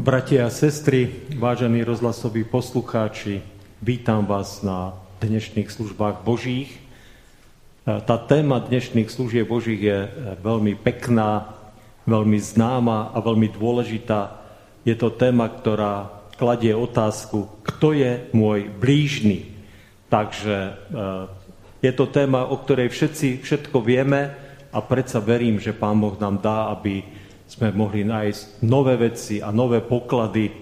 Bratia a sestry, vážení rozhlasoví poslucháči, vítam vás na dnešných službách Božích. Tá téma dnešných služieb Božích je veľmi pekná, veľmi známa a veľmi dôležitá. Je to téma, ktorá kladie otázku, kto je môj blížny. Takže e, je to téma, o ktorej všetci všetko vieme a predsa verím, že Pán Boh nám dá, aby sme mohli nájsť nové veci a nové poklady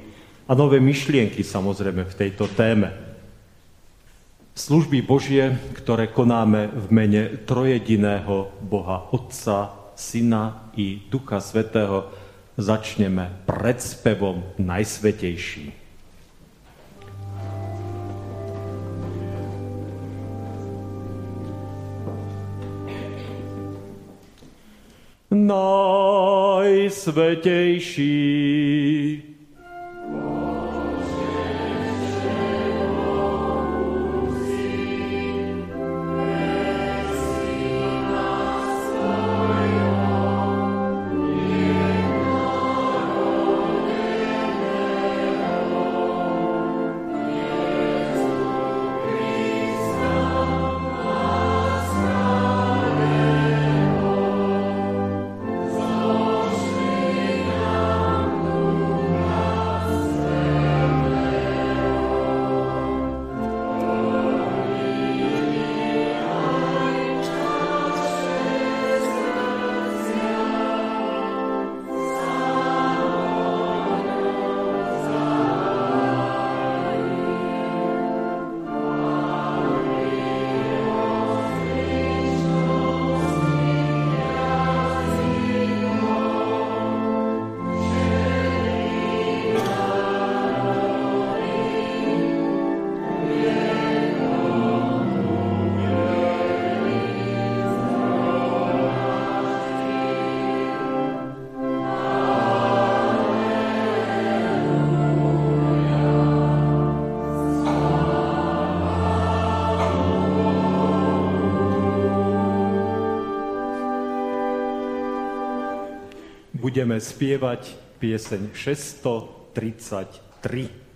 a nové myšlienky samozrejme v tejto téme. Služby Božie, ktoré konáme v mene trojediného Boha Otca, Syna i Ducha Svetého, začneme predspevom Najsvetejší. Najsvetejší. Budeme spievať pieseň 633.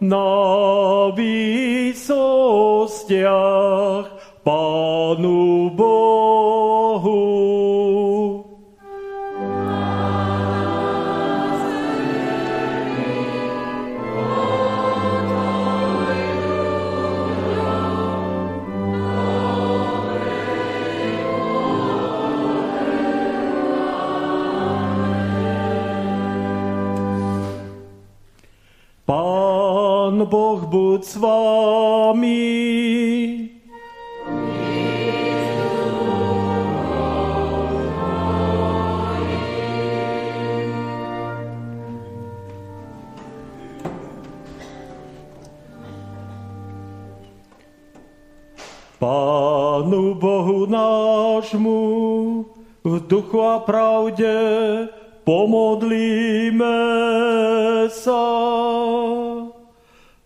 na výsostiach Pánu Bohu. Buď s vámi. Pánu Bohu nášmu v duchu a pravde pomodlíme sa.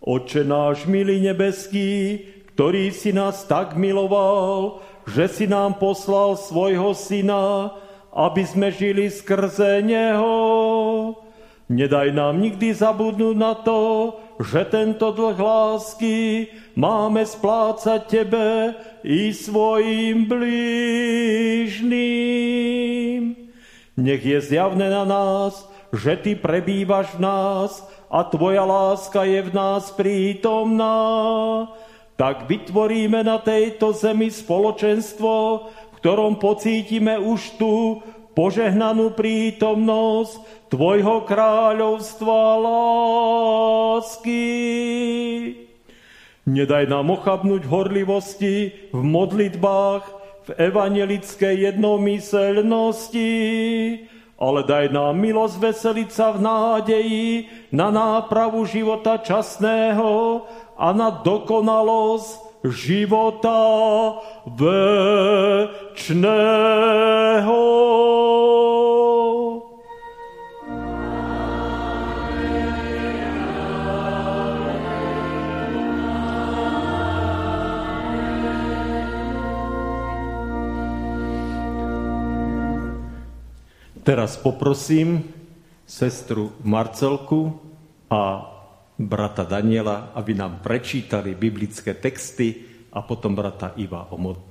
Oče náš milý nebeský, ktorý si nás tak miloval, že si nám poslal svojho syna, aby sme žili skrze neho. Nedaj nám nikdy zabudnúť na to, že tento dlh lásky máme splácať Tebe i svojim blížným. Nech je zjavné na nás, že Ty prebývaš v nás a Tvoja láska je v nás prítomná, tak vytvoríme na tejto zemi spoločenstvo, v ktorom pocítime už tú požehnanú prítomnosť Tvojho kráľovstva lásky. Nedaj nám ochabnúť v horlivosti, v modlitbách, v evangelickej jednomyselnosti, ale daj nám milosť veseliť sa v nádeji na nápravu života časného a na dokonalosť života večného. Teraz poprosím sestru Marcelku a brata Daniela, aby nám prečítali biblické texty a potom brata Iva o mod.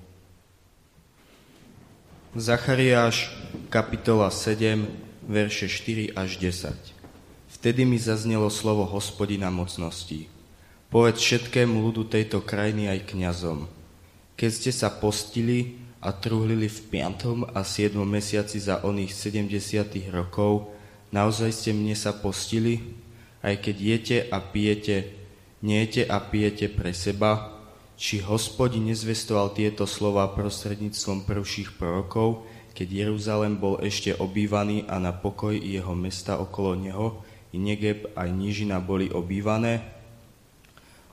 Zachariáš, kapitola 7, verše 4 až 10. Vtedy mi zaznelo slovo hospodina mocností. Povedz všetkému ľudu tejto krajiny aj kňazom. Keď ste sa postili, a truhlili v 5. a 7. mesiaci za oných 70. rokov, naozaj ste mne sa postili, aj keď jete a pijete, nejete a pijete pre seba, či hospodin nezvestoval tieto slova prostredníctvom prvších prorokov, keď Jeruzalem bol ešte obývaný a na pokoj jeho mesta okolo neho i Negeb aj nížina boli obývané?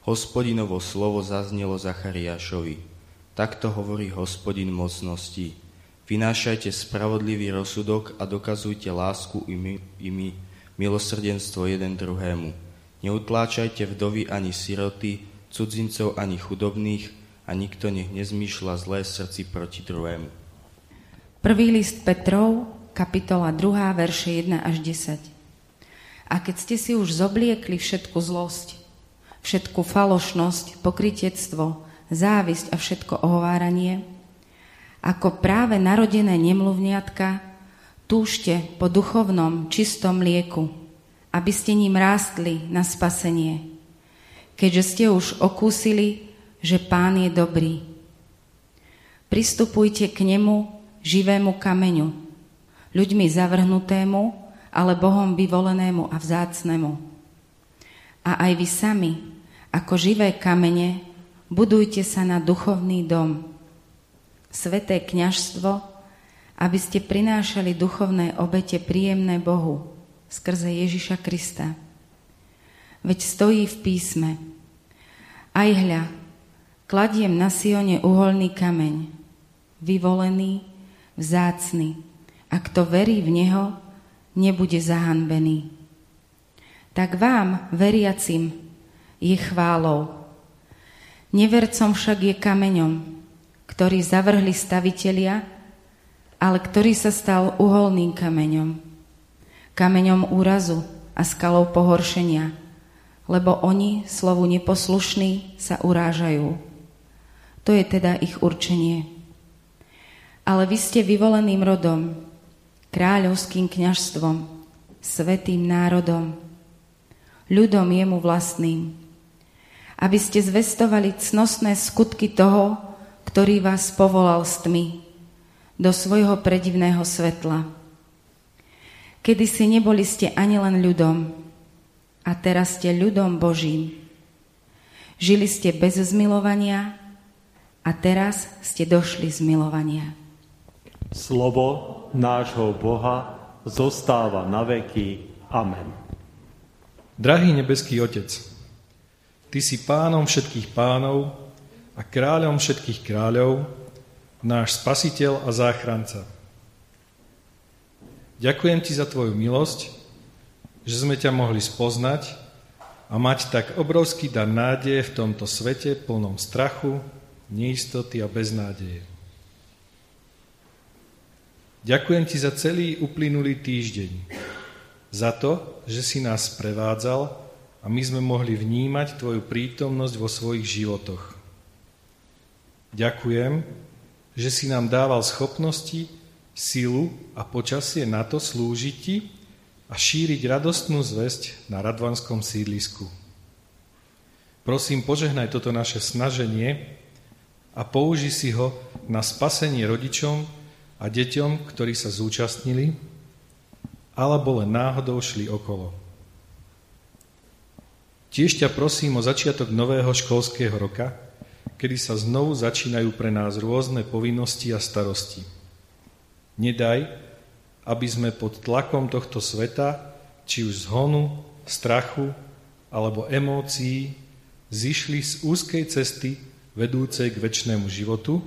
Hospodinovo slovo zaznelo Zachariášovi. Takto hovorí hospodin mocností. Vynášajte spravodlivý rozsudok a dokazujte lásku i mi, milosrdenstvo jeden druhému. Neutláčajte vdovy ani siroty, cudzincov ani chudobných a nikto nech nezmýšľa zlé srdci proti druhému. Prvý list Petrov, kapitola 2, verše 1 až 10. A keď ste si už zobliekli všetku zlosť, všetku falošnosť, pokritectvo, závisť a všetko ohováranie, ako práve narodené nemluvniatka, túžte po duchovnom, čistom lieku, aby ste ním rástli na spasenie, keďže ste už okúsili, že Pán je dobrý. Pristupujte k nemu, živému kameňu, ľuďmi zavrhnutému, ale Bohom vyvolenému a vzácnemu. A aj vy sami, ako živé kamene, budujte sa na duchovný dom, sveté kňažstvo, aby ste prinášali duchovné obete príjemné Bohu skrze Ježiša Krista. Veď stojí v písme. Aj hľa, kladiem na Sione uholný kameň, vyvolený, vzácny, a kto verí v Neho, nebude zahanbený. Tak vám, veriacim, je chválou, Nevercom však je kameňom, ktorý zavrhli stavitelia, ale ktorý sa stal uholným kameňom, kameňom úrazu a skalou pohoršenia, lebo oni, slovu neposlušní, sa urážajú. To je teda ich určenie. Ale vy ste vyvoleným rodom, kráľovským kňažstvom, svetým národom, ľudom jemu vlastným, aby ste zvestovali cnostné skutky toho, ktorý vás povolal s tmy do svojho predivného svetla. Kedy si neboli ste ani len ľudom, a teraz ste ľudom Božím. Žili ste bez zmilovania a teraz ste došli z milovania. Slovo nášho Boha zostáva na veky. Amen. Drahý nebeský Otec, Ty si pánom všetkých pánov a kráľom všetkých kráľov, náš spasiteľ a záchranca. Ďakujem Ti za Tvoju milosť, že sme ťa mohli spoznať a mať tak obrovský dar nádeje v tomto svete plnom strachu, neistoty a beznádeje. Ďakujem ti za celý uplynulý týždeň, za to, že si nás prevádzal a my sme mohli vnímať tvoju prítomnosť vo svojich životoch. Ďakujem, že si nám dával schopnosti, silu a počasie na to slúžiť ti a šíriť radostnú zväzť na radvanskom sídlisku. Prosím, požehnaj toto naše snaženie a použi si ho na spasenie rodičom a deťom, ktorí sa zúčastnili, alebo len náhodou šli okolo. Tiež ťa prosím o začiatok nového školského roka, kedy sa znovu začínajú pre nás rôzne povinnosti a starosti. Nedaj, aby sme pod tlakom tohto sveta, či už zhonu, strachu alebo emócií, zišli z úzkej cesty vedúcej k väčšnému životu,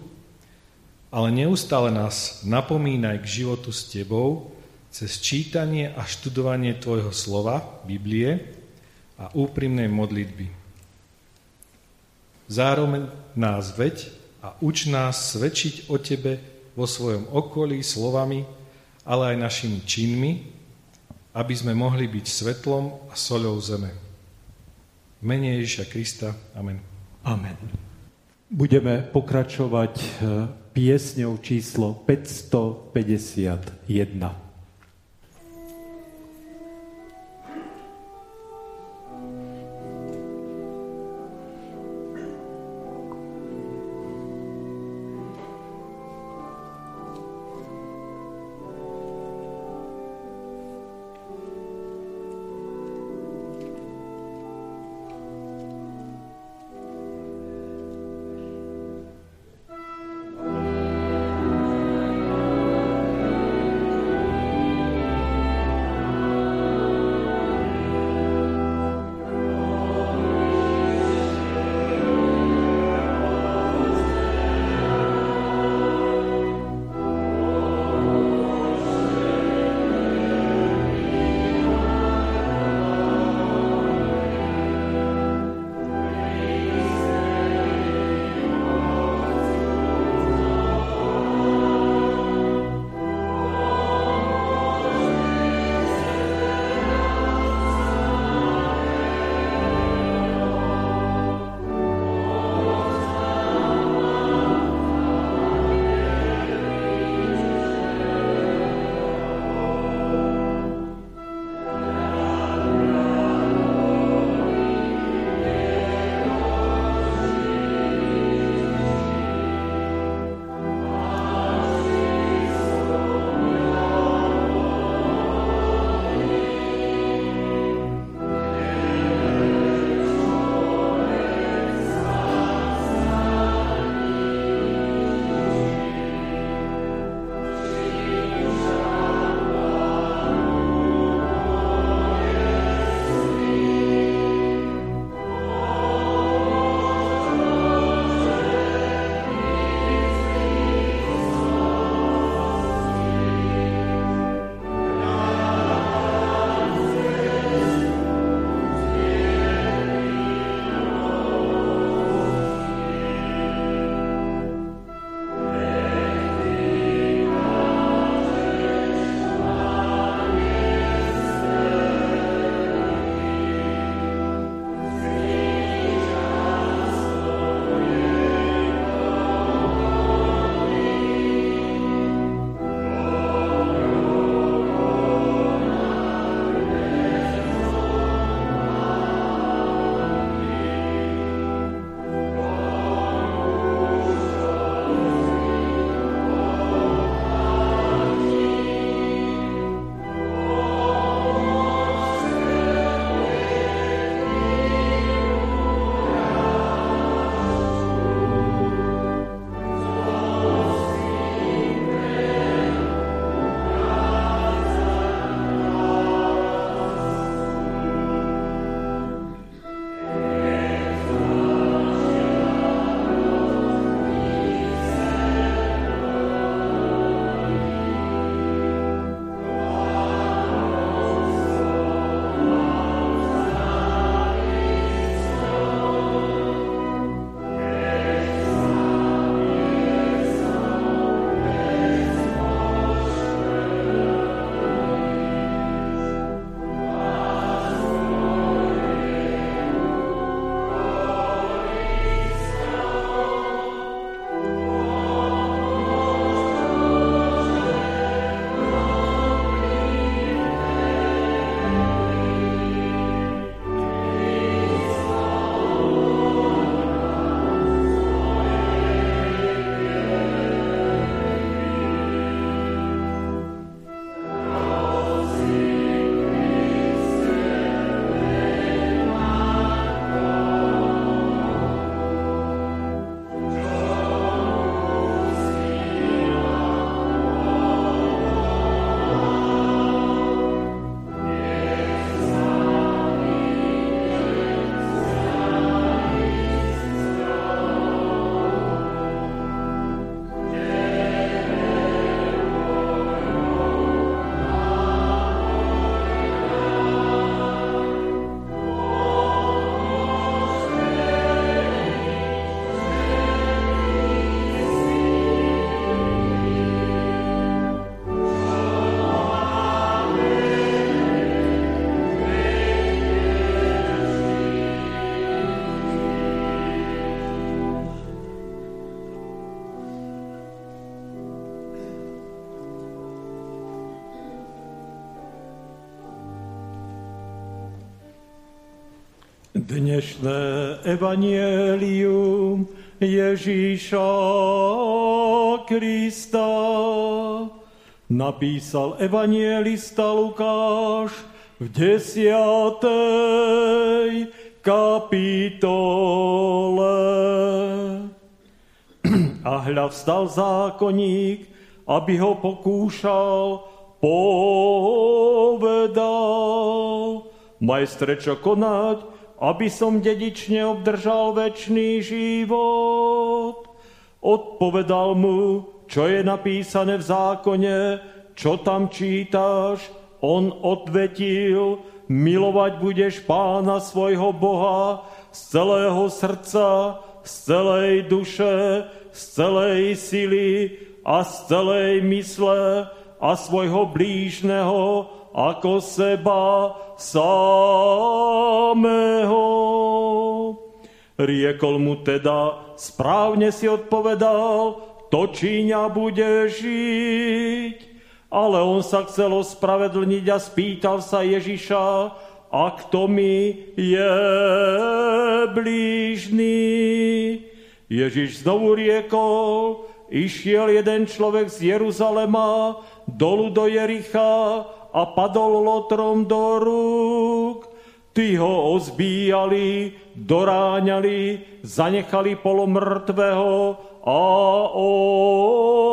ale neustále nás napomínaj k životu s Tebou cez čítanie a študovanie Tvojho slova, Biblie a úprimnej modlitby. Zároveň nás veď a uč nás svedčiť o Tebe vo svojom okolí slovami, ale aj našimi činmi, aby sme mohli byť svetlom a soľou zeme. Mene Ježiša Krista. Amen. Amen. Budeme pokračovať eh, piesňou číslo 551. Dnešné evanielium Ježíša Krista napísal evanielista Lukáš v desiatej kapitole. A hľa vstal zákonník, aby ho pokúšal, povedal, majstre, čo konať, aby som dedične obdržal väčší život. Odpovedal mu, čo je napísané v zákone, čo tam čítaš. On odvetil, milovať budeš pána svojho Boha z celého srdca, z celej duše, z celej sily a z celej mysle a svojho blížneho ako seba samého. Riekol mu teda, správne si odpovedal, to číňa bude žiť. Ale on sa chcel ospravedlniť a spýtal sa Ježiša, a kto mi je blížný? Ježiš znovu riekol, išiel jeden človek z Jeruzalema dolu do Jericha a padol lotrom do rúk. Tí ho ozbíjali, doráňali, zanechali polomrtvého a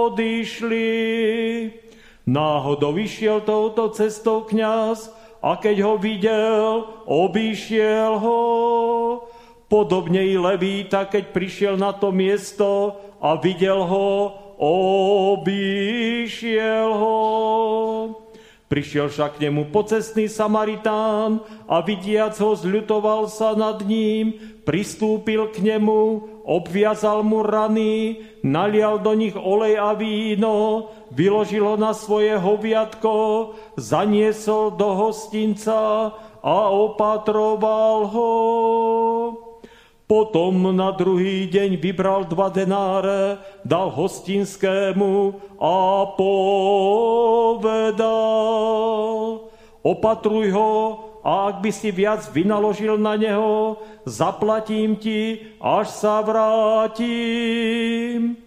odišli. Náhodou vyšiel touto cestou kňaz a keď ho videl, obíšiel ho. Podobne i Levíta, keď prišiel na to miesto a videl ho, obíšiel ho. Prišiel však k nemu pocestný Samaritán a vidiac ho zľutoval sa nad ním, pristúpil k nemu, obviazal mu rany, nalial do nich olej a víno, vyložil ho na svoje hoviatko, zaniesol do hostinca a opatroval ho. Potom na druhý deň vybral dva denáre, dal hostinskému a povedal, opatruj ho a ak by si viac vynaložil na neho, zaplatím ti, až sa vrátim.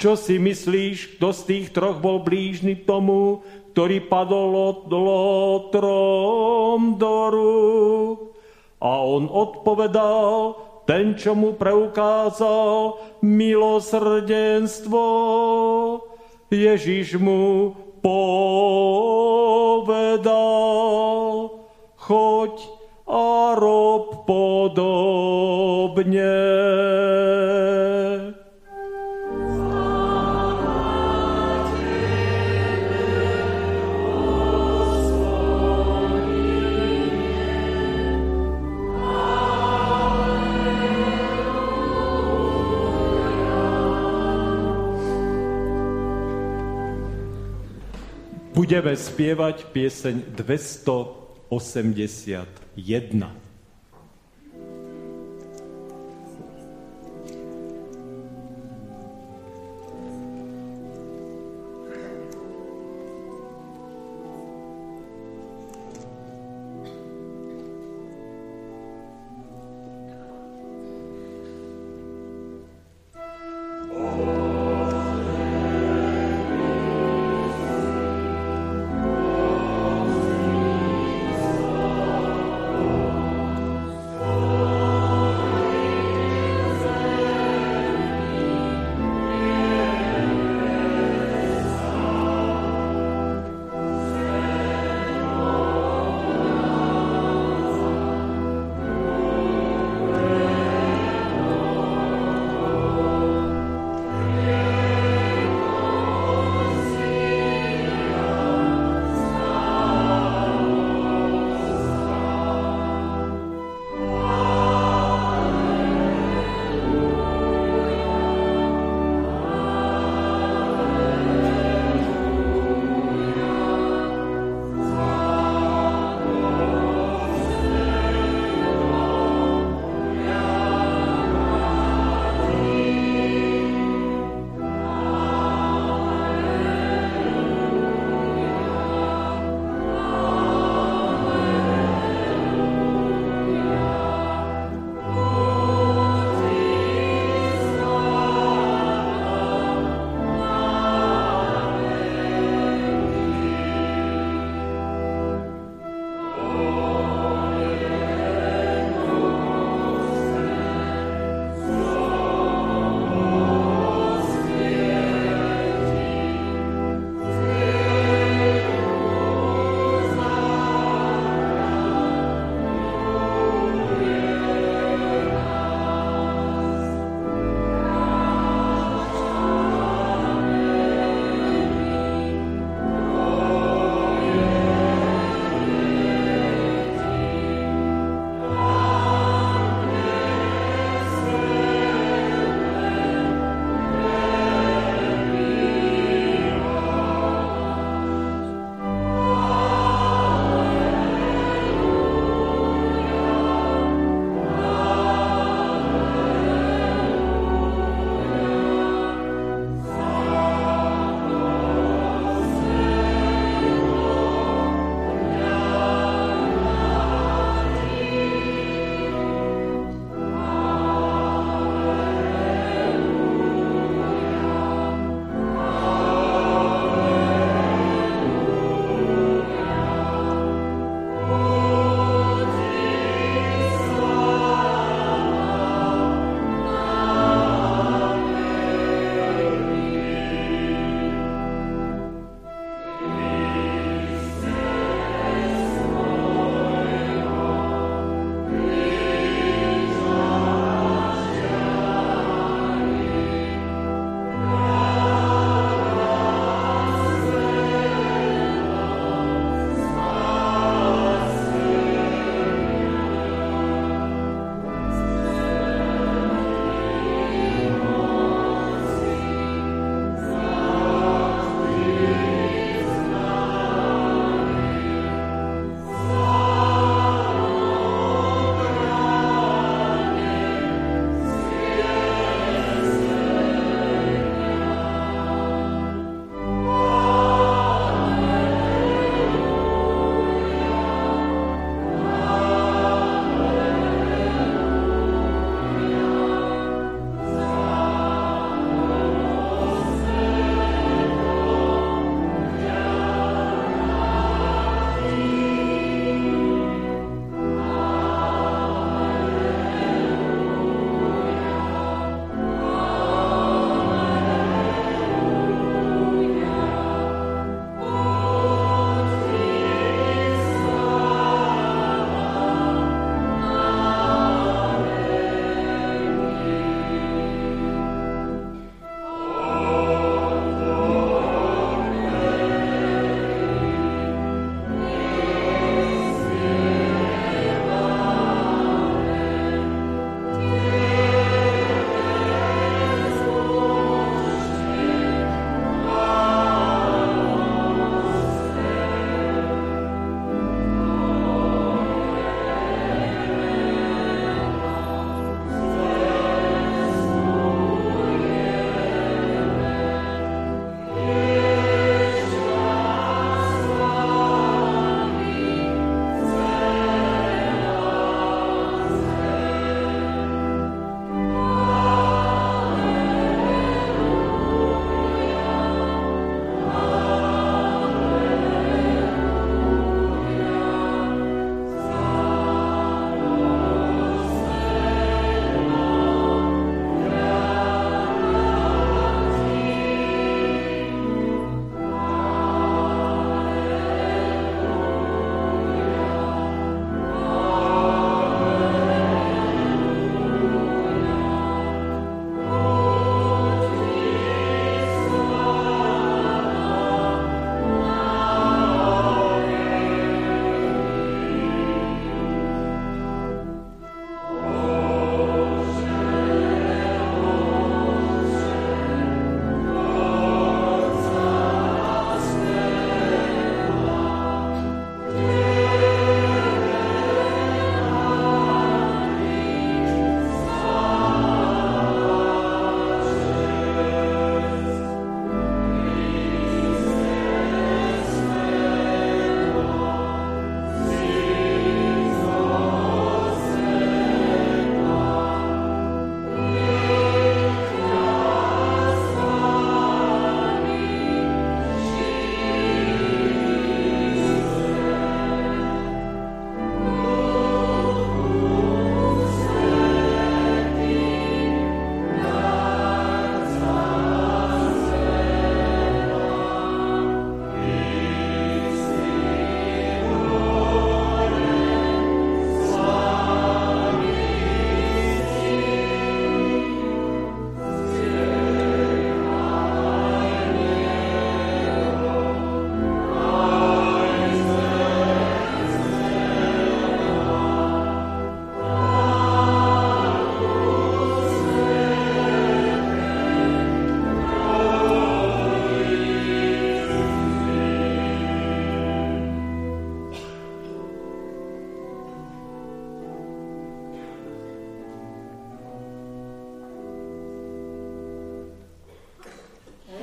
Čo si myslíš, kto z tých troch bol blížny tomu, ktorý padol lotrom do rúk? A on odpovedal, ten, čo mu preukázal milosrdenstvo. Ježiš mu povedal, choď a rob podobne. Budeme spievať pieseň 281.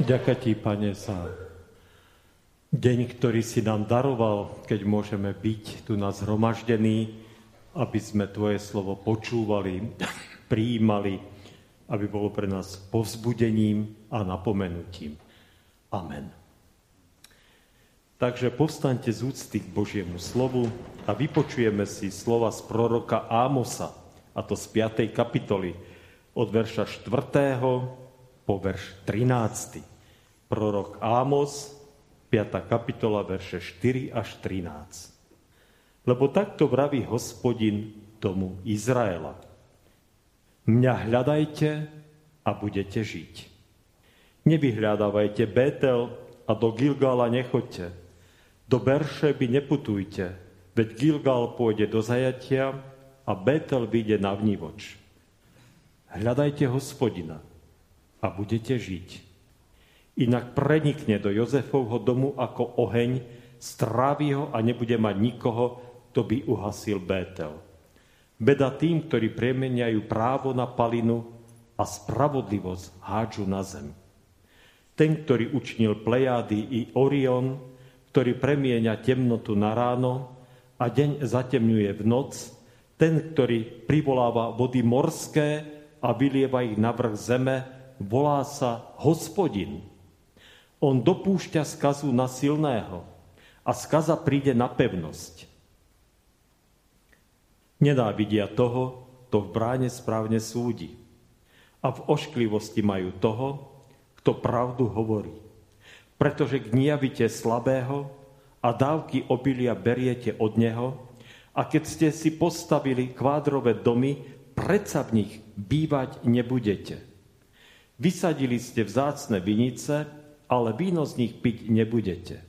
Ďakujem ti, Pane, za deň, ktorý si nám daroval, keď môžeme byť tu nás zhromaždení, aby sme Tvoje slovo počúvali, prijímali, aby bolo pre nás povzbudením a napomenutím. Amen. Takže povstaňte z úcty k Božiemu slovu a vypočujeme si slova z proroka Ámosa, a to z 5. kapitoly, od verša 4 po verš 13. Prorok Ámos, 5. kapitola, verše 4 až 13. Lebo takto vraví hospodin tomu Izraela. Mňa hľadajte a budete žiť. Nevyhľadávajte Betel a do Gilgala nechoďte. Do Beršeby neputujte, veď Gilgal pôjde do zajatia a Betel vyjde na vnívoč. Hľadajte hospodina, a budete žiť. Inak prenikne do Jozefovho domu ako oheň, strávi ho a nebude mať nikoho, kto by uhasil Bétel. Beda tým, ktorí premeniajú právo na palinu a spravodlivosť hádžu na zem. Ten, ktorý učinil Plejády i Orion, ktorý premieňa temnotu na ráno a deň zatemňuje v noc, ten, ktorý privoláva vody morské a vylieva ich na vrch zeme, volá sa hospodin. On dopúšťa skazu na silného a skaza príde na pevnosť. Nenávidia toho, kto v bráne správne súdi. A v ošklivosti majú toho, kto pravdu hovorí. Pretože gniavite slabého a dávky obilia beriete od neho, a keď ste si postavili kvádrové domy, predsa v nich bývať nebudete. Vysadili ste vzácne vinice, ale víno z nich piť nebudete.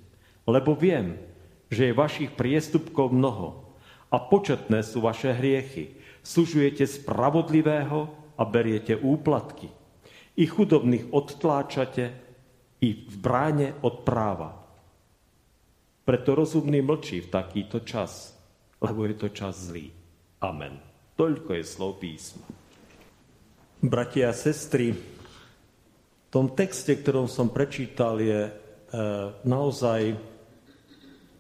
Lebo viem, že je vašich priestupkov mnoho a početné sú vaše hriechy. Služujete spravodlivého a beriete úplatky. I chudobných odtláčate, i v bráne od práva. Preto rozumný mlčí v takýto čas, lebo je to čas zlý. Amen. Toľko je slov písma. Bratia a sestry, v tom texte, ktorom som prečítal, je e, naozaj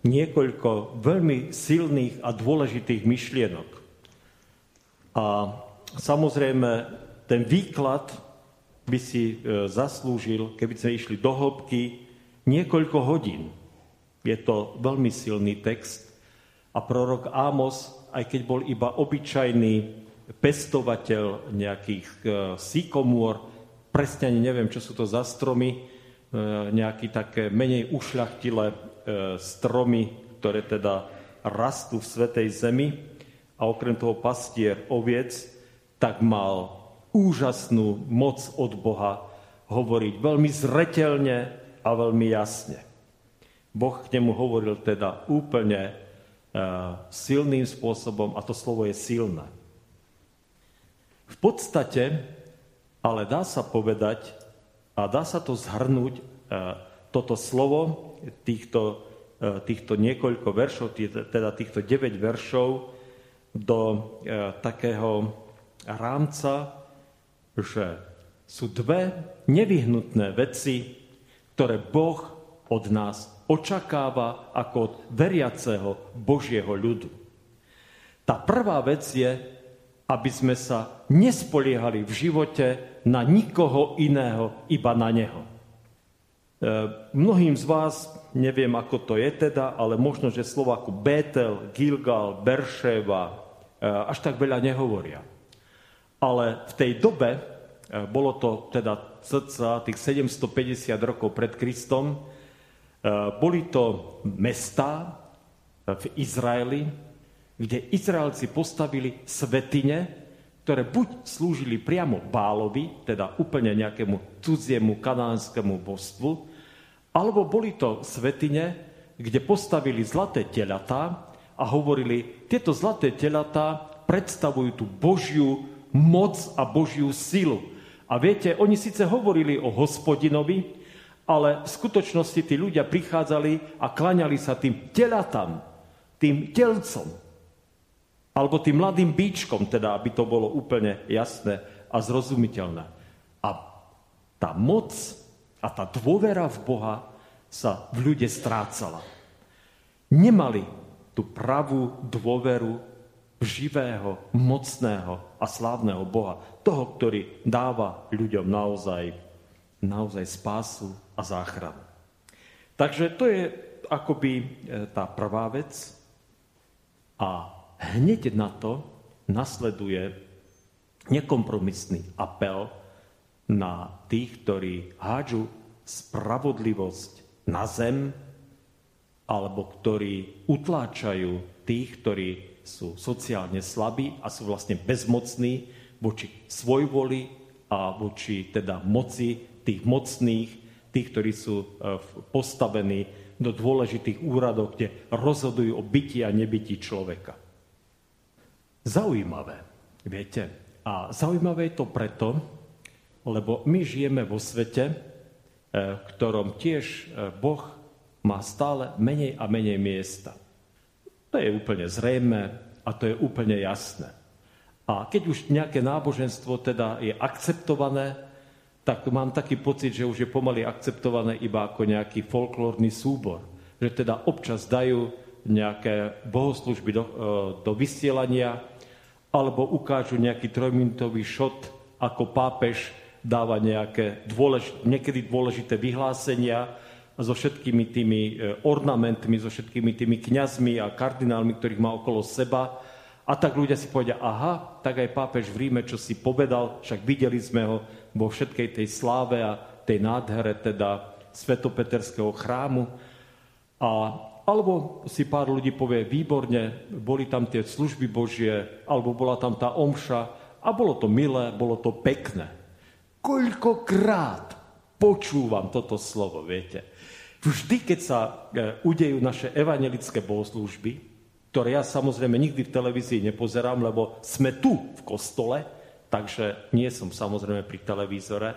niekoľko veľmi silných a dôležitých myšlienok. A samozrejme, ten výklad by si e, zaslúžil, keby sme išli do hĺbky, niekoľko hodín. Je to veľmi silný text a prorok Ámos, aj keď bol iba obyčajný pestovateľ nejakých e, sykomôr, presne ani neviem, čo sú to za stromy, e, nejaké také menej ušľachtilé e, stromy, ktoré teda rastú v Svetej Zemi a okrem toho pastier oviec, tak mal úžasnú moc od Boha hovoriť veľmi zretelne a veľmi jasne. Boh k nemu hovoril teda úplne uh, silným spôsobom a to slovo je silné. V podstate ale dá sa povedať a dá sa to zhrnúť, e, toto slovo, týchto, e, týchto niekoľko veršov, teda týchto 9 veršov, do e, takého rámca, že sú dve nevyhnutné veci, ktoré Boh od nás očakáva ako od veriaceho Božieho ľudu. Tá prvá vec je, aby sme sa nespoliehali v živote na nikoho iného, iba na Neho. E, mnohým z vás, neviem ako to je teda, ale možno, že slova ako Betel, Gilgal, Berševa e, až tak veľa nehovoria. Ale v tej dobe, e, bolo to teda cca tých 750 rokov pred Kristom, boli to mesta v Izraeli, kde Izraelci postavili svetine, ktoré buď slúžili priamo Bálovi, teda úplne nejakému cudziemu kanánskemu božstvu, alebo boli to svetine, kde postavili zlaté telatá a hovorili, tieto zlaté telatá predstavujú tú Božiu moc a Božiu silu. A viete, oni síce hovorili o hospodinovi, ale v skutočnosti tí ľudia prichádzali a klaňali sa tým telatám, tým telcom, alebo tým mladým bíčkom, teda, aby to bolo úplne jasné a zrozumiteľné. A tá moc A tá dôvera v Boha sa v ľude strácala. Nemali tú pravú dôveru v živého, mocného a slávneho Boha. Toho, ktorý dáva ľuďom naozaj, naozaj spásu a záchranu. Takže to je akoby e, tá prvá vec. A hneď na to nasleduje nekompromisný apel na tých, ktorí hádžu spravodlivosť na zem, alebo ktorí utláčajú tých, ktorí sú sociálne slabí a sú vlastne bezmocní voči svojvoli a voči teda moci tých mocných, tých, ktorí sú e, postavení do dôležitých úradov, kde rozhodujú o byti a nebyti človeka. Zaujímavé, viete. A zaujímavé je to preto, lebo my žijeme vo svete, e, v ktorom tiež e, Boh má stále menej a menej miesta. To je úplne zrejme a to je úplne jasné. A keď už nejaké náboženstvo teda je akceptované, tak mám taký pocit, že už je pomaly akceptované iba ako nejaký folklórny súbor. Že teda občas dajú nejaké bohoslužby do, e, do vysielania alebo ukážu nejaký trojminútový šot, ako pápež dáva nejaké dôlež, niekedy dôležité vyhlásenia so všetkými tými e, ornamentmi, so všetkými tými kňazmi a kardinálmi, ktorých má okolo seba. A tak ľudia si povedia, aha, tak aj pápež v Ríme, čo si povedal, však videli sme ho vo všetkej tej sláve a tej nádhere teda svetopeterského chrámu. A, alebo si pár ľudí povie, výborne, boli tam tie služby Božie, alebo bola tam tá omša a bolo to milé, bolo to pekné. Koľkokrát počúvam toto slovo, viete. Vždy, keď sa e, udejú naše evangelické bohoslúžby, ktoré ja samozrejme nikdy v televízii nepozerám, lebo sme tu v kostole, takže nie som samozrejme pri televízore,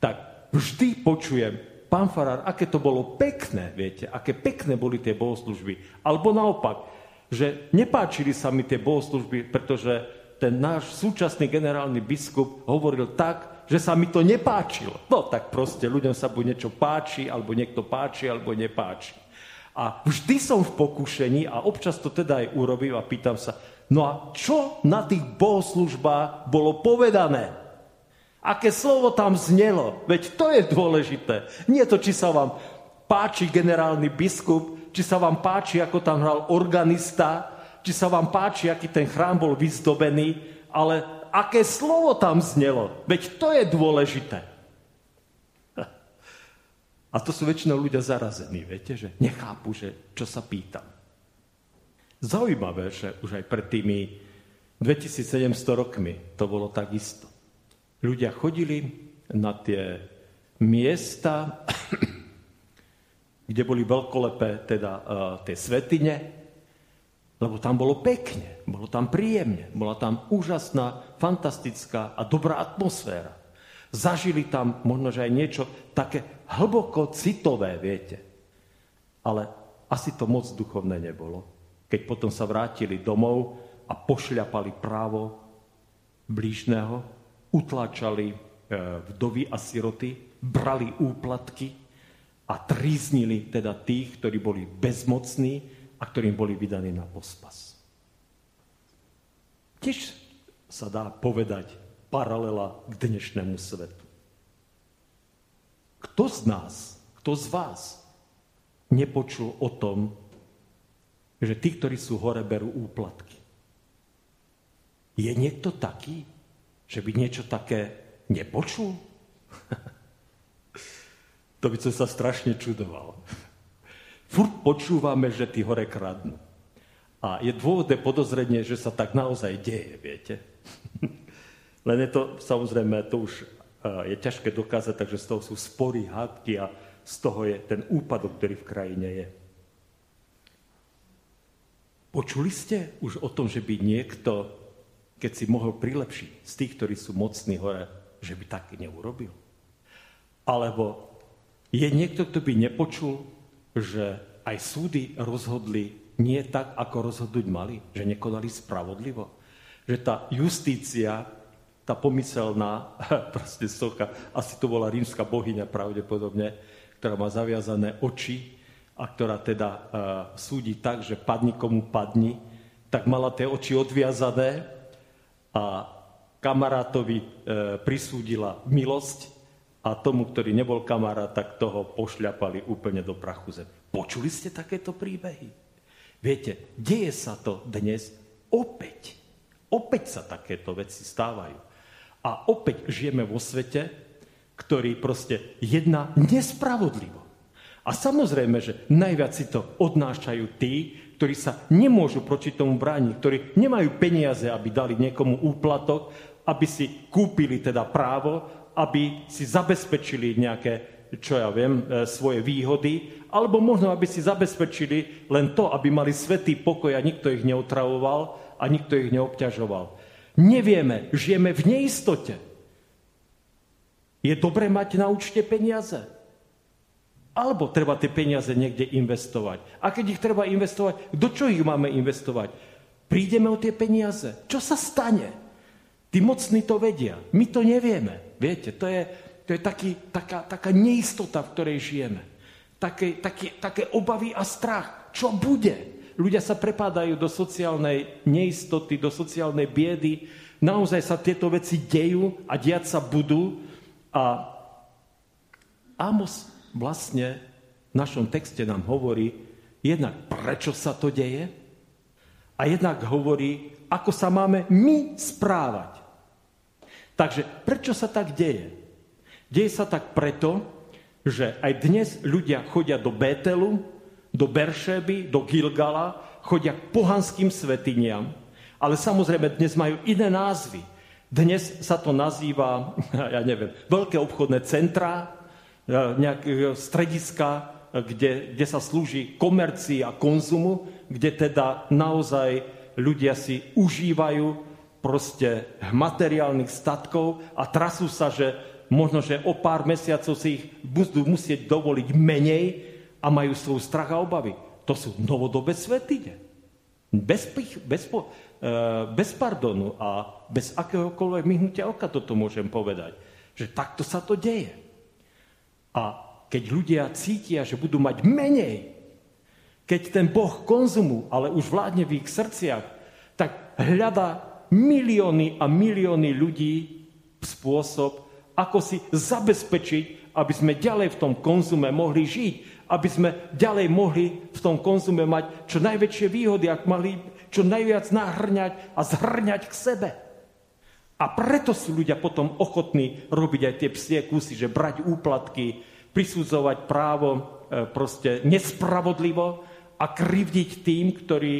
tak vždy počujem, pán Farár, aké to bolo pekné, viete, aké pekné boli tie bohoslužby. Alebo naopak, že nepáčili sa mi tie bohoslužby, pretože ten náš súčasný generálny biskup hovoril tak, že sa mi to nepáčilo. No tak proste ľuďom sa buď niečo páči, alebo niekto páči, alebo nepáči. A vždy som v pokušení a občas to teda aj urobím a pýtam sa, no a čo na tých bohoslužbách bolo povedané? Aké slovo tam znelo? Veď to je dôležité. Nie to, či sa vám páči generálny biskup, či sa vám páči, ako tam hral organista, či sa vám páči, aký ten chrám bol vyzdobený, ale aké slovo tam znelo. Veď to je dôležité. A to sú väčšinou ľudia zarazení, viete, že nechápu, že čo sa pýtam. Zaujímavé, že už aj pred tými 2700 rokmi to bolo takisto. Ľudia chodili na tie miesta, kde boli veľkolepé teda uh, tie svetine, lebo tam bolo pekne, bolo tam príjemne, bola tam úžasná, fantastická a dobrá atmosféra. Zažili tam možno, že aj niečo také hlboko citové, viete. Ale asi to moc duchovné nebolo. Keď potom sa vrátili domov a pošľapali právo blížneho, utlačali e, vdovy a siroty, brali úplatky a tríznili teda tých, ktorí boli bezmocní, a ktorým boli vydaní na pospas. Tiež sa dá povedať paralela k dnešnému svetu. Kto z nás, kto z vás nepočul o tom, že tí, ktorí sú hore, berú úplatky? Je niekto taký, že by niečo také nepočul? to by som sa strašne čudoval. Furt počúvame, že tí hore kradnú. A je dôvodné podozrenie, že sa tak naozaj deje, viete. Len je to, samozrejme, to už e, je ťažké dokázať, takže z toho sú spory, hádky a z toho je ten úpadok, ktorý v krajine je. Počuli ste už o tom, že by niekto, keď si mohol prilepšiť z tých, ktorí sú mocní hore, že by tak neurobil? Alebo je niekto, kto by nepočul, že aj súdy rozhodli nie tak, ako rozhodnúť mali, že nekonali spravodlivo. Že tá justícia tá pomyselná proste socha, asi to bola rímska bohyňa pravdepodobne, ktorá má zaviazané oči a ktorá teda uh, súdi tak, že padni komu padni, tak mala tie oči odviazané a kamarátovi uh, prisúdila milosť a tomu, ktorý nebol kamarát, tak toho pošľapali úplne do prachu zem. Počuli ste takéto príbehy? Viete, deje sa to dnes opäť. Opäť sa takéto veci stávajú. A opäť žijeme vo svete, ktorý proste jedná nespravodlivo. A samozrejme, že najviac si to odnášajú tí, ktorí sa nemôžu proti tomu brániť, ktorí nemajú peniaze, aby dali niekomu úplatok, aby si kúpili teda právo, aby si zabezpečili nejaké, čo ja viem, e, svoje výhody, alebo možno, aby si zabezpečili len to, aby mali svetý pokoj a nikto ich neutravoval a nikto ich neobťažoval. Nevieme, žijeme v neistote. Je dobré mať na účte peniaze? Alebo treba tie peniaze niekde investovať? A keď ich treba investovať, do čo ich máme investovať? Prídeme o tie peniaze. Čo sa stane? Tí mocní to vedia. My to nevieme. Viete, to je, to je taký, taká, taká neistota, v ktorej žijeme. Také, také, také obavy a strach. Čo bude? ľudia sa prepádajú do sociálnej neistoty, do sociálnej biedy. Naozaj sa tieto veci dejú a diať sa budú. A Amos vlastne v našom texte nám hovorí jednak prečo sa to deje a jednak hovorí, ako sa máme my správať. Takže prečo sa tak deje? Deje sa tak preto, že aj dnes ľudia chodia do Bételu, do Beršeby, do Gilgala, chodia k pohanským svetiniam, ale samozrejme dnes majú iné názvy. Dnes sa to nazýva, ja neviem, veľké obchodné centrá, e, nejaké e, strediska, kde, kde sa slúži komercii a konzumu, kde teda naozaj ľudia si užívajú proste materiálnych statkov a trasú sa, že možno, že o pár mesiacov si ich budú musieť dovoliť menej, a majú svoj strach a obavy. To sú novodobé svetine. Bez, bez, uh, bez pardonu a bez akéhokoľvek myhnutia oka toto môžem povedať. Že takto sa to deje. A keď ľudia cítia, že budú mať menej, keď ten Boh konzumu, ale už vládne v ich srdciach, tak hľada milióny a milióny ľudí spôsob, ako si zabezpečiť, aby sme ďalej v tom konzume mohli žiť, aby sme ďalej mohli v tom konzume mať čo najväčšie výhody, ak mali čo najviac nahrňať a zhrňať k sebe. A preto sú ľudia potom ochotní robiť aj tie psie kusy, že brať úplatky, prisudzovať právo e, proste nespravodlivo a krivdiť tým, ktorí,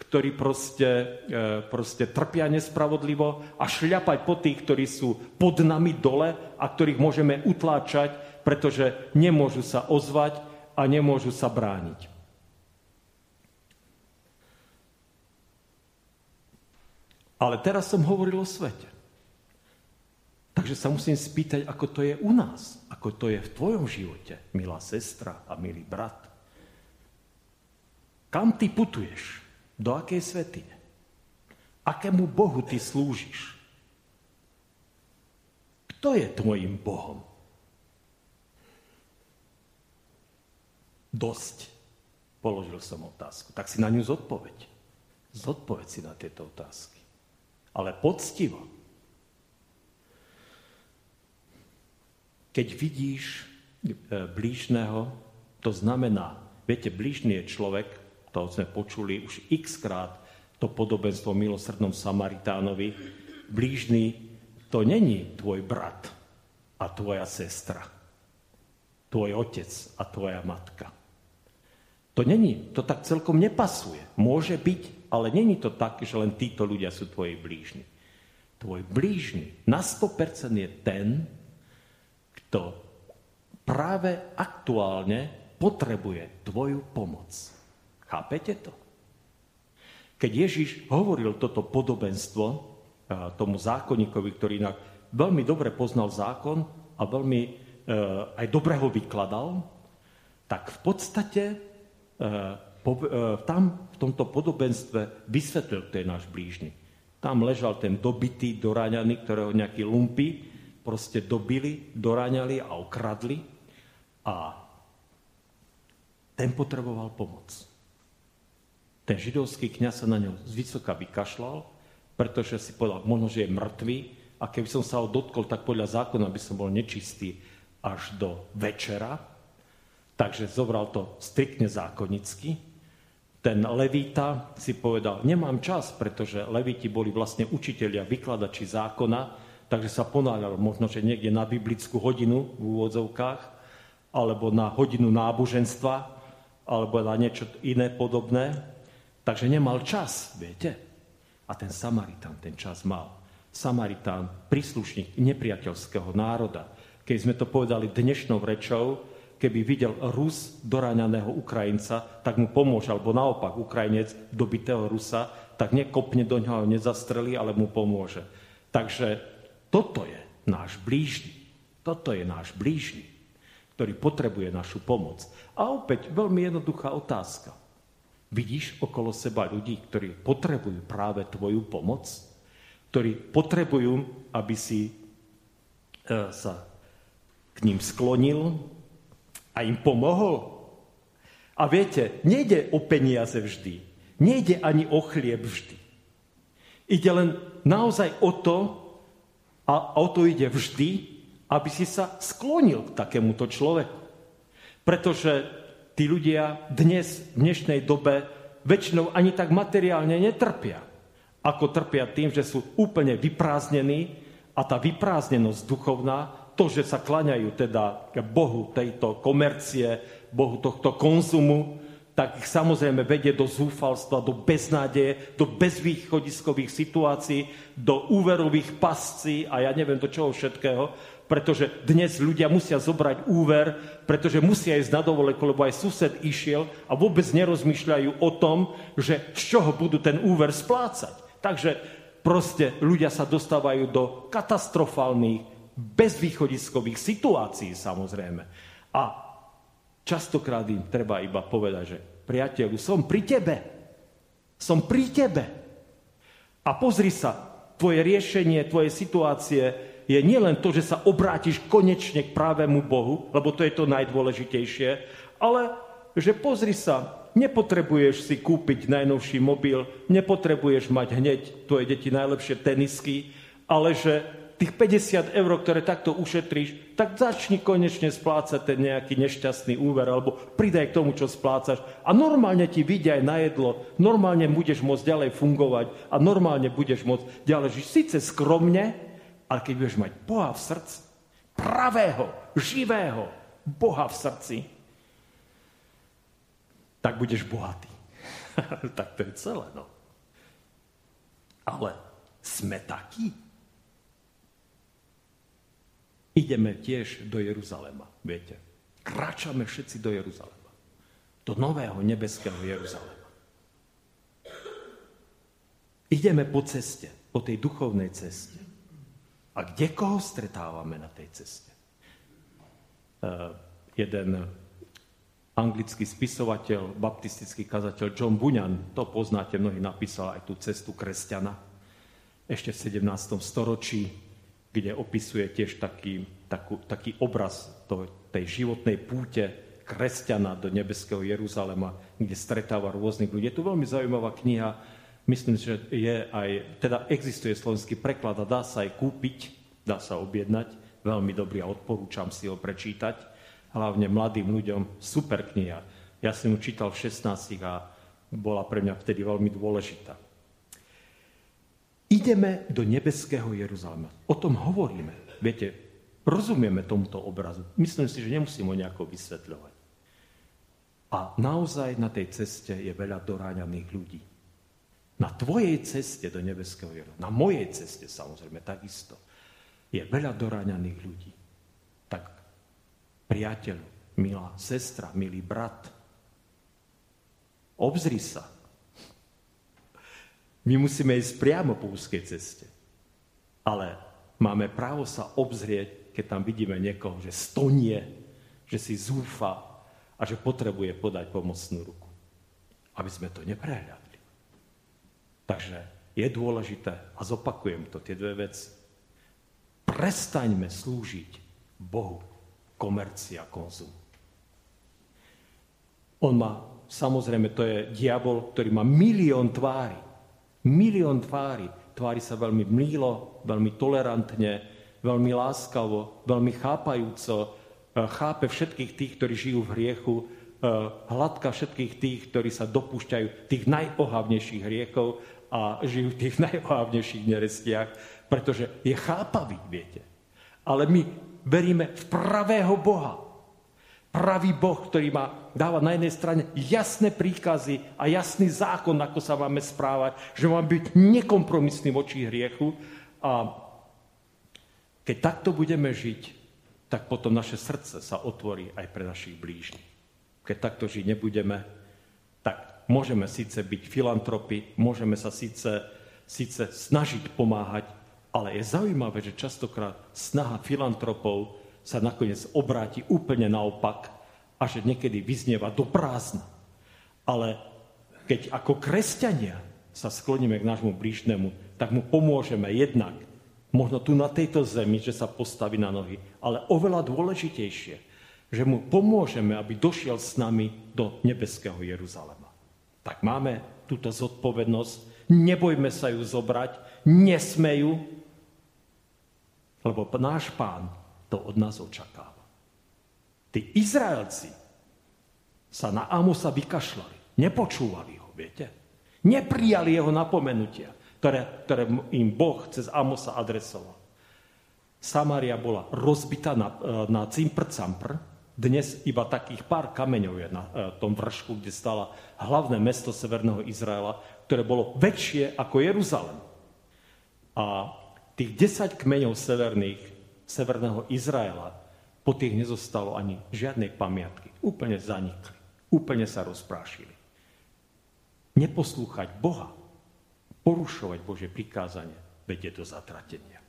ktorí proste, e, proste trpia nespravodlivo a šľapať po tých, ktorí sú pod nami dole a ktorých môžeme utláčať, pretože nemôžu sa ozvať, a nemôžu sa brániť. Ale teraz som hovoril o svete. Takže sa musím spýtať, ako to je u nás, ako to je v tvojom živote, milá sestra a milý brat. Kam ty putuješ? Do akej svetine? Akému Bohu ty slúžiš? Kto je tvojim Bohom? Dosť. Položil som otázku. Tak si na ňu zodpoveď. Zodpoveď si na tieto otázky. Ale poctivo. Keď vidíš e, blížneho, to znamená, viete, blížny je človek, to sme počuli už x krát, to podobenstvo milosrdnom Samaritánovi. Blížny to není tvoj brat a tvoja sestra, tvoj otec a tvoja matka. To není, to tak celkom nepasuje. Môže byť, ale není to tak, že len títo ľudia sú tvoji blížni. Tvoj blížny na 100% je ten, kto práve aktuálne potrebuje tvoju pomoc. Chápete to? Keď Ježiš hovoril toto podobenstvo tomu zákonníkovi, ktorý inak veľmi dobre poznal zákon a veľmi e, aj dobre ho vykladal, tak v podstate E, e, tam v tomto podobenstve vysvetlil, kto je náš blížny. Tam ležal ten dobitý, doraňaný, ktorého nejakí lumpy proste dobili, doraňali a okradli. A ten potreboval pomoc. Ten židovský kniaz sa na ňo z vysoka vykašľal, pretože si povedal, možno, že je mŕtvý a keby som sa ho dotkol, tak podľa zákona by som bol nečistý až do večera. Takže zobral to striktne zákonicky ten levita si povedal, nemám čas, pretože leviti boli vlastne učitelia, vykladači zákona, takže sa ponáľal možno, že niekde na biblickú hodinu v úvodzovkách, alebo na hodinu náboženstva, alebo na niečo iné podobné. Takže nemal čas, viete. A ten Samaritán ten čas mal. Samaritán, príslušník nepriateľského národa. Keď sme to povedali dnešnou rečou, keby videl Rus doráňaného Ukrajinca, tak mu pomôže, alebo naopak Ukrajinec dobitého Rusa, tak nekopne do ňoho, nezastrelí, ale mu pomôže. Takže toto je náš blížny. Toto je náš blížny, ktorý potrebuje našu pomoc. A opäť veľmi jednoduchá otázka. Vidíš okolo seba ľudí, ktorí potrebujú práve tvoju pomoc? Ktorí potrebujú, aby si e, sa k ním sklonil, a im pomohol. A viete, nejde o peniaze vždy. Nejde ani o chlieb vždy. Ide len naozaj o to, a o to ide vždy, aby si sa sklonil k takémuto človeku. Pretože tí ľudia dnes, v dnešnej dobe, väčšinou ani tak materiálne netrpia, ako trpia tým, že sú úplne vyprázdnení a tá vyprázdnenosť duchovná to, že sa klaňajú teda Bohu tejto komercie, Bohu tohto konzumu, tak ich samozrejme vedie do zúfalstva, do beznádeje, do bezvýchodiskových situácií, do úverových pascí a ja neviem do čoho všetkého, pretože dnes ľudia musia zobrať úver, pretože musia ísť na dovolenku, lebo aj sused išiel a vôbec nerozmýšľajú o tom, že z čoho budú ten úver splácať. Takže proste ľudia sa dostávajú do katastrofálnych bezvýchodiskových situácií samozrejme. A častokrát im treba iba povedať, že priateľu, som pri tebe. Som pri tebe. A pozri sa, tvoje riešenie, tvoje situácie je nielen to, že sa obrátiš konečne k právemu Bohu, lebo to je to najdôležitejšie, ale že pozri sa, nepotrebuješ si kúpiť najnovší mobil, nepotrebuješ mať hneď tvoje deti najlepšie tenisky, ale že tých 50 eur, ktoré takto ušetríš, tak začni konečne splácať ten nejaký nešťastný úver, alebo pridaj k tomu, čo splácaš. A normálne ti vyjde aj na jedlo, normálne budeš môcť ďalej fungovať a normálne budeš môcť ďalej žiť. Sice skromne, ale keď budeš mať Boha v srdci, pravého, živého Boha v srdci, tak budeš bohatý. tak to je celé, no. Ale sme takí? Ideme tiež do Jeruzalema, viete. Kráčame všetci do Jeruzalema. Do nového nebeského Jeruzalema. Ideme po ceste, po tej duchovnej ceste. A kde koho stretávame na tej ceste? Uh, jeden anglický spisovateľ, baptistický kazateľ John Bunyan, to poznáte, mnohí napísal aj tú cestu kresťana, ešte v 17. storočí kde opisuje tiež taký, takú, taký obraz to, tej životnej púte kresťana do nebeského Jeruzalema, kde stretáva rôznych ľudí. Je tu veľmi zaujímavá kniha, myslím, že je aj, teda existuje slovenský preklad a dá sa aj kúpiť, dá sa objednať, veľmi dobrý a odporúčam si ho prečítať, hlavne mladým ľuďom, super kniha. Ja som ju čítal v 16 a bola pre mňa vtedy veľmi dôležitá. Ideme do nebeského Jeruzalema. O tom hovoríme. Viete, rozumieme tomuto obrazu. Myslím si, že nemusím ho nejako vysvetľovať. A naozaj na tej ceste je veľa doráňaných ľudí. Na tvojej ceste do nebeského Jeruzalema, na mojej ceste samozrejme takisto, je veľa doráňaných ľudí. Tak priateľ, milá sestra, milý brat, obzri sa, my musíme ísť priamo po úzkej ceste. Ale máme právo sa obzrieť, keď tam vidíme niekoho, že stonie, že si zúfa a že potrebuje podať pomocnú ruku. Aby sme to neprehľadli. Takže je dôležité, a zopakujem to, tie dve veci. Prestaňme slúžiť Bohu komercia, konzum. On má, samozrejme, to je diabol, ktorý má milión tvári. Milión tvári. Tvári sa veľmi mlílo, veľmi tolerantne, veľmi láskavo, veľmi chápajúco, e, chápe všetkých tých, ktorí žijú v hriechu, e, hladka všetkých tých, ktorí sa dopúšťajú tých najohavnejších hriechov a žijú v tých najohavnejších nerestiach, pretože je chápavý, viete. Ale my veríme v pravého Boha. Pravý Boh, ktorý má, dáva na jednej strane jasné príkazy a jasný zákon, ako sa máme správať, že máme byť nekompromisný voči hriechu a keď takto budeme žiť, tak potom naše srdce sa otvorí aj pre našich blížnych. Keď takto žiť nebudeme, tak môžeme síce byť filantropy, môžeme sa síce, síce snažiť pomáhať, ale je zaujímavé, že častokrát snaha filantropov sa nakoniec obráti úplne naopak a že niekedy vyznieva do prázdna. Ale keď ako kresťania sa skloníme k nášmu blížnemu, tak mu pomôžeme jednak možno tu na tejto zemi, že sa postaví na nohy, ale oveľa dôležitejšie, že mu pomôžeme, aby došiel s nami do nebeského Jeruzalema. Tak máme túto zodpovednosť, nebojme sa ju zobrať, nesmejú, lebo náš pán to od nás očakáva. Tí Izraelci sa na Amosa vykašľali. Nepočúvali ho, viete? Neprijali jeho napomenutia, ktoré, ktoré im Boh cez Amosa adresoval. Samária bola rozbitá na, na cimpr-campr, dnes iba takých pár kameňov je na e, tom vršku, kde stala hlavné mesto Severného Izraela, ktoré bolo väčšie ako Jeruzalem. A tých 10 kmeňov severných, severného Izraela, po tých nezostalo ani žiadnej pamiatky. Úplne zanikli. Úplne sa rozprášili. Neposlúchať Boha, porušovať Bože prikázanie, vedie do zatratenia.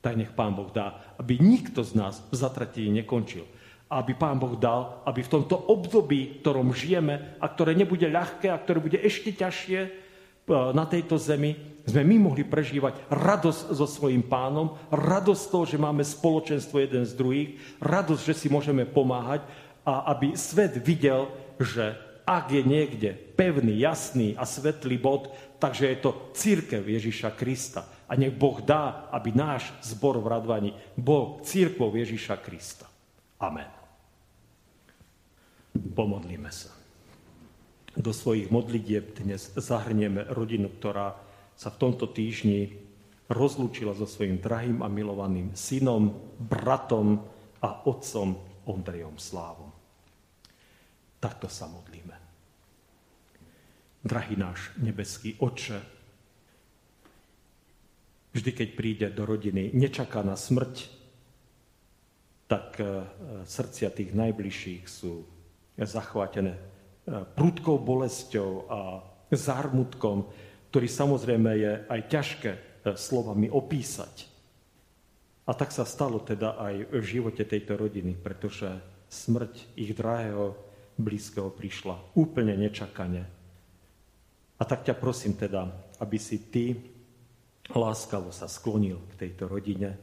Tak nech Pán Boh dá, aby nikto z nás v zatratení nekončil. A aby Pán Boh dal, aby v tomto období, v ktorom žijeme a ktoré nebude ľahké a ktoré bude ešte ťažšie, E, na tejto zemi, sme my mohli prežívať radosť so svojím pánom, radosť toho, že máme spoločenstvo jeden z druhých, radosť, že si môžeme pomáhať a aby svet videl, že ak je niekde pevný, jasný a svetlý bod, takže je to církev Ježíša Krista. A nech Boh dá, aby náš zbor v Radvani bol církvou Ježíša Krista. Amen. Pomodlíme sa do svojich modlitieb dnes zahrnieme rodinu, ktorá sa v tomto týždni rozlúčila so svojím drahým a milovaným synom, bratom a otcom Ondrejom Slávom. Takto sa modlíme. Drahý náš nebeský Oče, vždy, keď príde do rodiny nečakaná smrť, tak eh, srdcia tých najbližších sú zachvátené prudkou bolesťou a zármutkom, ktorý samozrejme je aj ťažké e, slovami opísať. A tak sa stalo teda aj v živote tejto rodiny, pretože smrť ich drahého blízkeho prišla úplne nečakane. A tak ťa prosím teda, aby si ty láskavo sa sklonil k tejto rodine,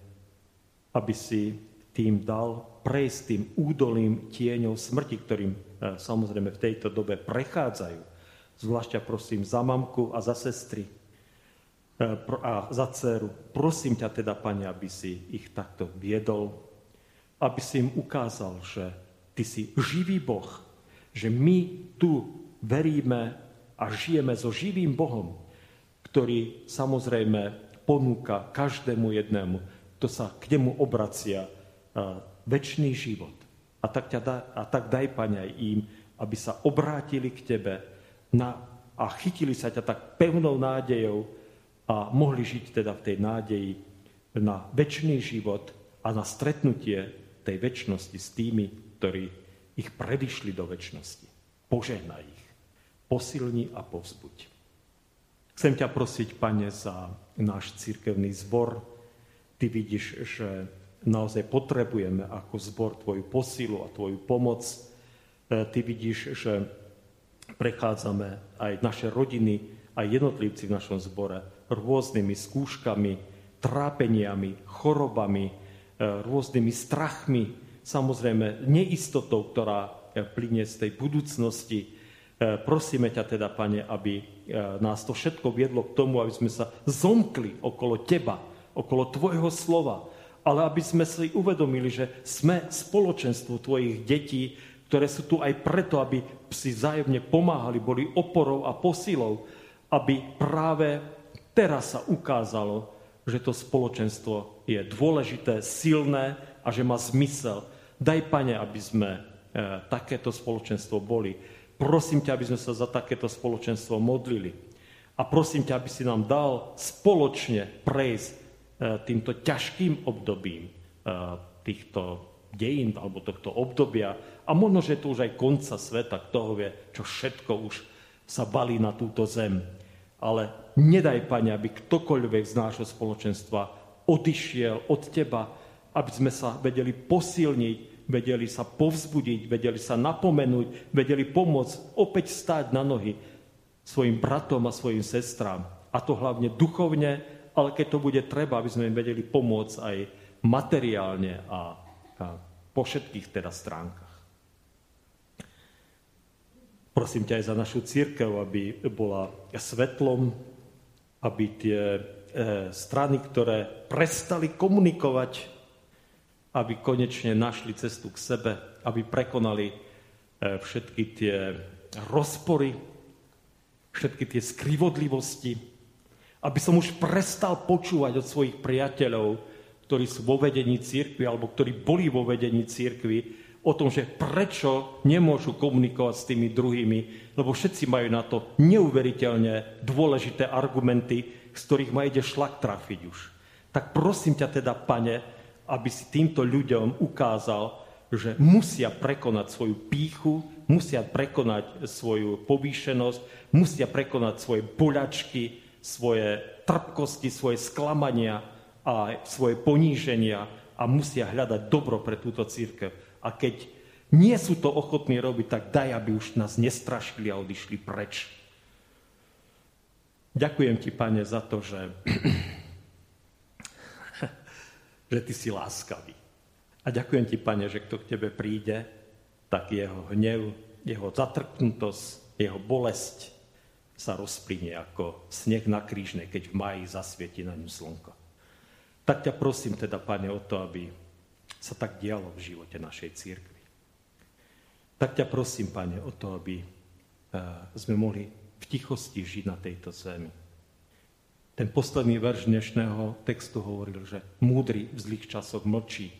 aby si tým dal prejsť tým údolým tieňom smrti, ktorým e, samozrejme v tejto dobe prechádzajú. Zvlášťa prosím za mamku a za sestry e, a za dceru. Prosím ťa teda, Pane, aby si ich takto viedol, aby si im ukázal, že ty si živý Boh, že my tu veríme a žijeme so živým Bohom, ktorý samozrejme ponúka každému jednému, kto sa k nemu obracia väčší život. A tak, ťa da, a tak daj, Pane, aj im, aby sa obrátili k Tebe na, a chytili sa ťa tak pevnou nádejou a mohli žiť teda v tej nádeji na väčší život a na stretnutie tej väčšnosti s tými, ktorí ich predišli do väčšnosti. Požehnaj ich, posilni a povzbuď. Chcem ťa prosiť, Pane, za náš církevný zbor. Ty vidíš, že naozaj potrebujeme ako zbor tvoju posilu a tvoju pomoc. E, ty vidíš, že prechádzame aj naše rodiny a jednotlivci v našom zbore rôznymi skúškami, trápeniami, chorobami, e, rôznymi strachmi, samozrejme neistotou, ktorá e, plyne z tej budúcnosti. E, prosíme ťa teda, Pane, aby nás to všetko viedlo k tomu, aby sme sa zomkli okolo Teba, okolo Tvojho slova, ale aby sme si uvedomili, že sme spoločenstvo Tvojich detí, ktoré sú tu aj preto, aby si vzájomne pomáhali, boli oporou a posilou, aby práve teraz sa ukázalo, že to spoločenstvo je dôležité, silné a že má zmysel. Daj, Pane, aby sme e, takéto spoločenstvo boli. Prosím ťa, aby sme sa za takéto spoločenstvo modlili. A prosím ťa, aby si nám dal spoločne prejsť e, týmto ťažkým obdobím e, týchto dejín alebo tohto obdobia a možno, že je to už aj konca sveta, kto ho vie, čo všetko už sa balí na túto zem. Ale nedaj, Pane, aby ktokoľvek z nášho spoločenstva odišiel od Teba, aby sme sa vedeli posilniť, vedeli sa povzbudiť, vedeli sa napomenúť, vedeli pomôcť opäť stáť na nohy svojim bratom a svojim sestrám. A to hlavne duchovne, ale keď to bude treba, aby sme im vedeli pomôcť aj materiálne a po všetkých teda stránkach. Prosím ťa aj za našu církev, aby bola svetlom, aby tie e, strany, ktoré prestali komunikovať, aby konečne našli cestu k sebe, aby prekonali e, všetky tie rozpory, všetky tie skrivodlivosti, aby som už prestal počúvať od svojich priateľov, ktorí sú vo vedení církvy alebo ktorí boli vo vedení církvy, o tom, že prečo nemôžu komunikovať s tými druhými, lebo všetci majú na to neuveriteľne dôležité argumenty, z ktorých ma ide šlak trafiť už. Tak prosím ťa teda, pane, aby si týmto ľuďom ukázal, že musia prekonať svoju píchu, musia prekonať svoju povýšenosť, musia prekonať svoje boľačky, svoje trpkosti, svoje sklamania, a svoje poníženia a musia hľadať dobro pre túto církev. A keď nie sú to ochotní robiť, tak daj, aby už nás nestrašili a odišli preč. Ďakujem ti, pane, za to, že, že ty si láskavý. A ďakujem ti, pane, že kto k tebe príde, tak jeho hnev, jeho zatrknutosť, jeho bolesť sa rozplynie ako sneh na krížne, keď v maji zasvieti na ňu slnko. Tak ťa prosím teda, Pane, o to, aby sa tak dialo v živote našej církvy. Tak ťa prosím, Pane, o to, aby eh, sme mohli v tichosti žiť na tejto zemi. Ten posledný verš dnešného textu hovoril, že múdry v zlých časoch mlčí.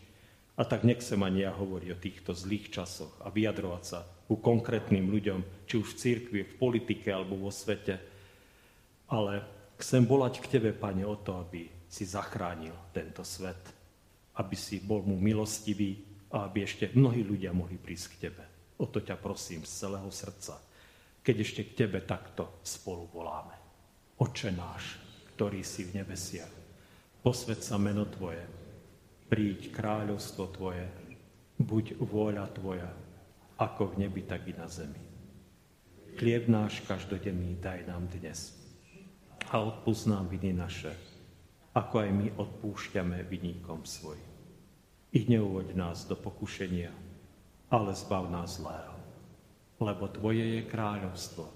A tak nechcem ani ja hovoriť o týchto zlých časoch a vyjadrovať sa ku konkrétnym ľuďom, či už v církvi, v politike alebo vo svete. Ale chcem volať k Tebe, Pane, o to, aby si zachránil tento svet, aby si bol mu milostivý a aby ešte mnohí ľudia mohli prísť k Tebe. O to ťa prosím z celého srdca, keď ešte k Tebe takto spolu voláme. Oče náš, ktorý si v nebesiach, posved sa meno Tvoje, príď kráľovstvo Tvoje, buď vôľa Tvoja, ako v nebi, tak i na zemi. Chlieb náš každodenný daj nám dnes a odpúsť nám viny naše, ako aj my odpúšťame vyníkom svojim. I neuvoď nás do pokušenia, ale zbav nás zlého. Lebo Tvoje je kráľovstvo,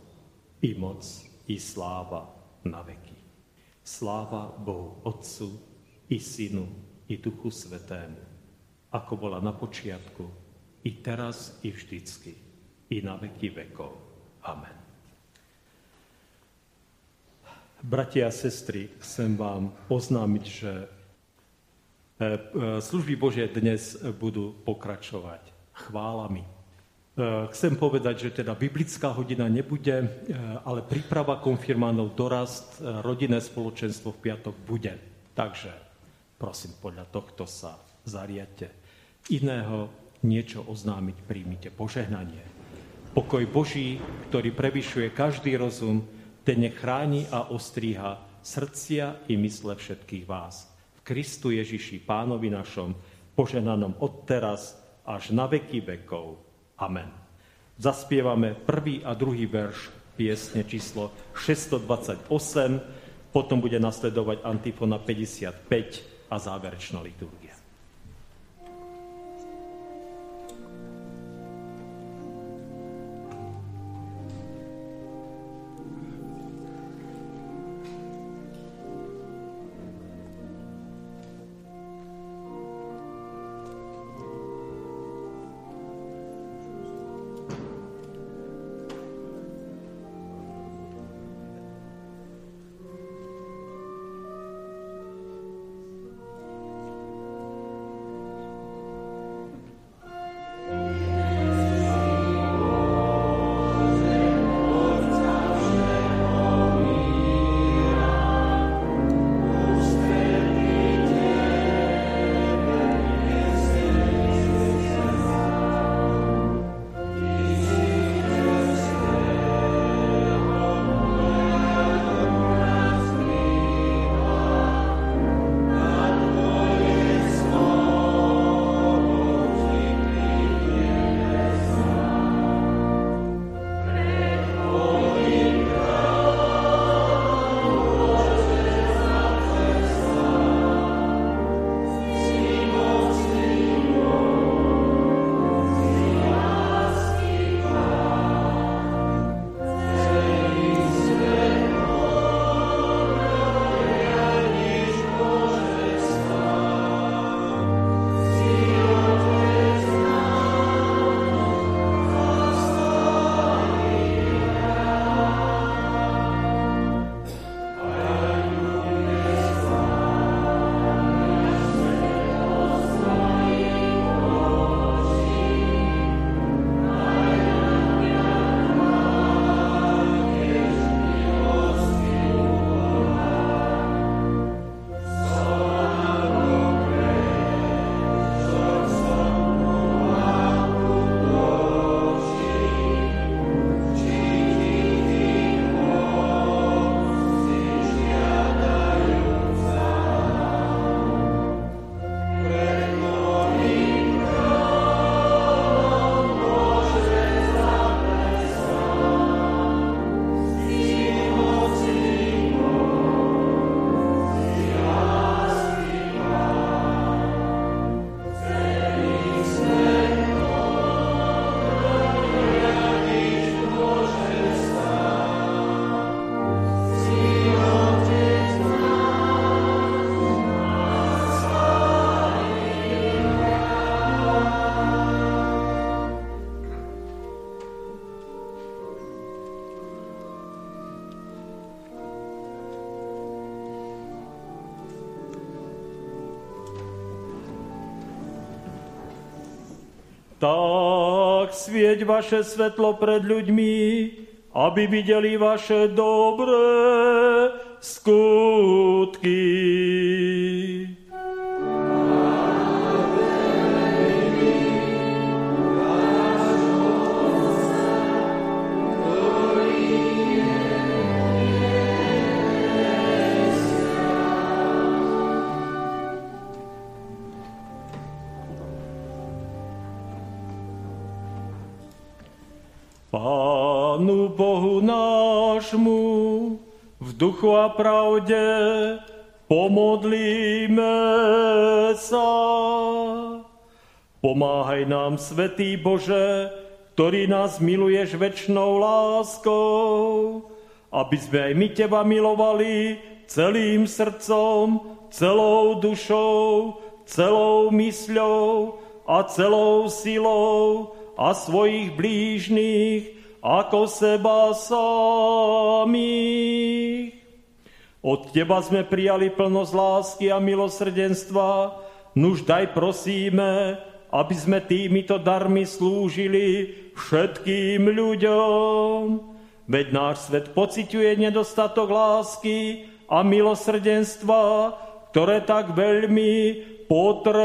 i moc, i sláva na veky. Sláva Bohu Otcu, i Synu, i Duchu Svetému, ako bola na počiatku, i teraz, i vždycky, i na veky vekov. Amen. Bratia a sestry, chcem vám oznámiť, že e, e, služby Božie dnes budú pokračovať chválami. E, chcem povedať, že teda biblická hodina nebude, ale príprava konfirmánov dorast, rodinné spoločenstvo v piatok bude. Takže prosím, podľa tohto sa zariadte. Iného niečo oznámiť, príjmite požehnanie. Pokoj Boží, ktorý prevyšuje každý rozum, ten nech a ostríha srdcia i mysle všetkých vás. V Kristu Ježiši, pánovi našom, poženanom od teraz až na veky vekov. Amen. Zaspievame prvý a druhý verš piesne číslo 628, potom bude nasledovať antifona 55 a záverečná liturgia. Tak svieť vaše svetlo pred ľuďmi, aby videli vaše dobré duchu a pravde pomodlíme sa. Pomáhaj nám, Svetý Bože, ktorý nás miluješ väčšnou láskou, aby sme aj my Teba milovali celým srdcom, celou dušou, celou mysľou a celou silou a svojich blížnych ako seba samých. Od Teba sme prijali plnosť lásky a milosrdenstva, nuž daj prosíme, aby sme týmito darmi slúžili všetkým ľuďom. Veď náš svet pociťuje nedostatok lásky a milosrdenstva, ktoré tak veľmi potrebuje.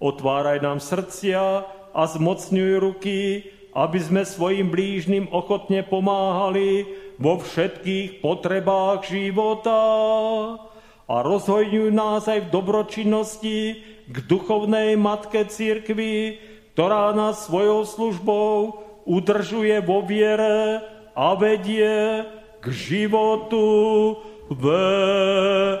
Otváraj nám srdcia, a zmocňuj ruky, aby sme svojim blížnym ochotne pomáhali vo všetkých potrebách života a rozhojňuj nás aj v dobročinnosti k duchovnej matke církvy, ktorá nás svojou službou udržuje vo viere a vedie k životu večnému.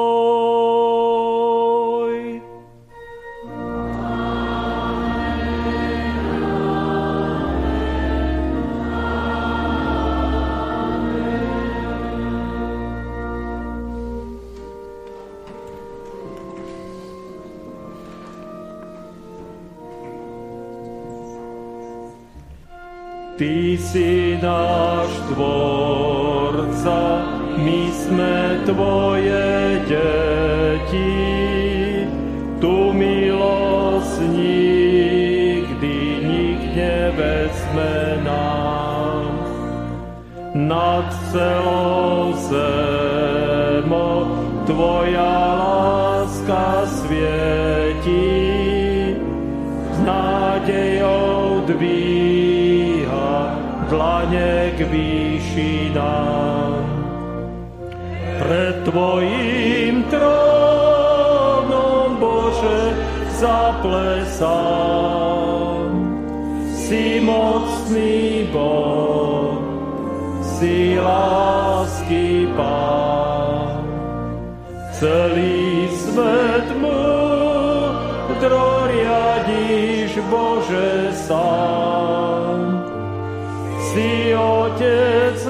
Si náš tvorca, my sme tvoje deti. Tu milosť nikdy nik nevezme nám. Nad celou zemo tvoja láska svieti, dvíha dlane k výšinám. Pred Tvojím trónom, Bože, zaplesám. Si mocný Boh, si lásky Pán. Celý svet mu riadíš, Bože, sám si Otec.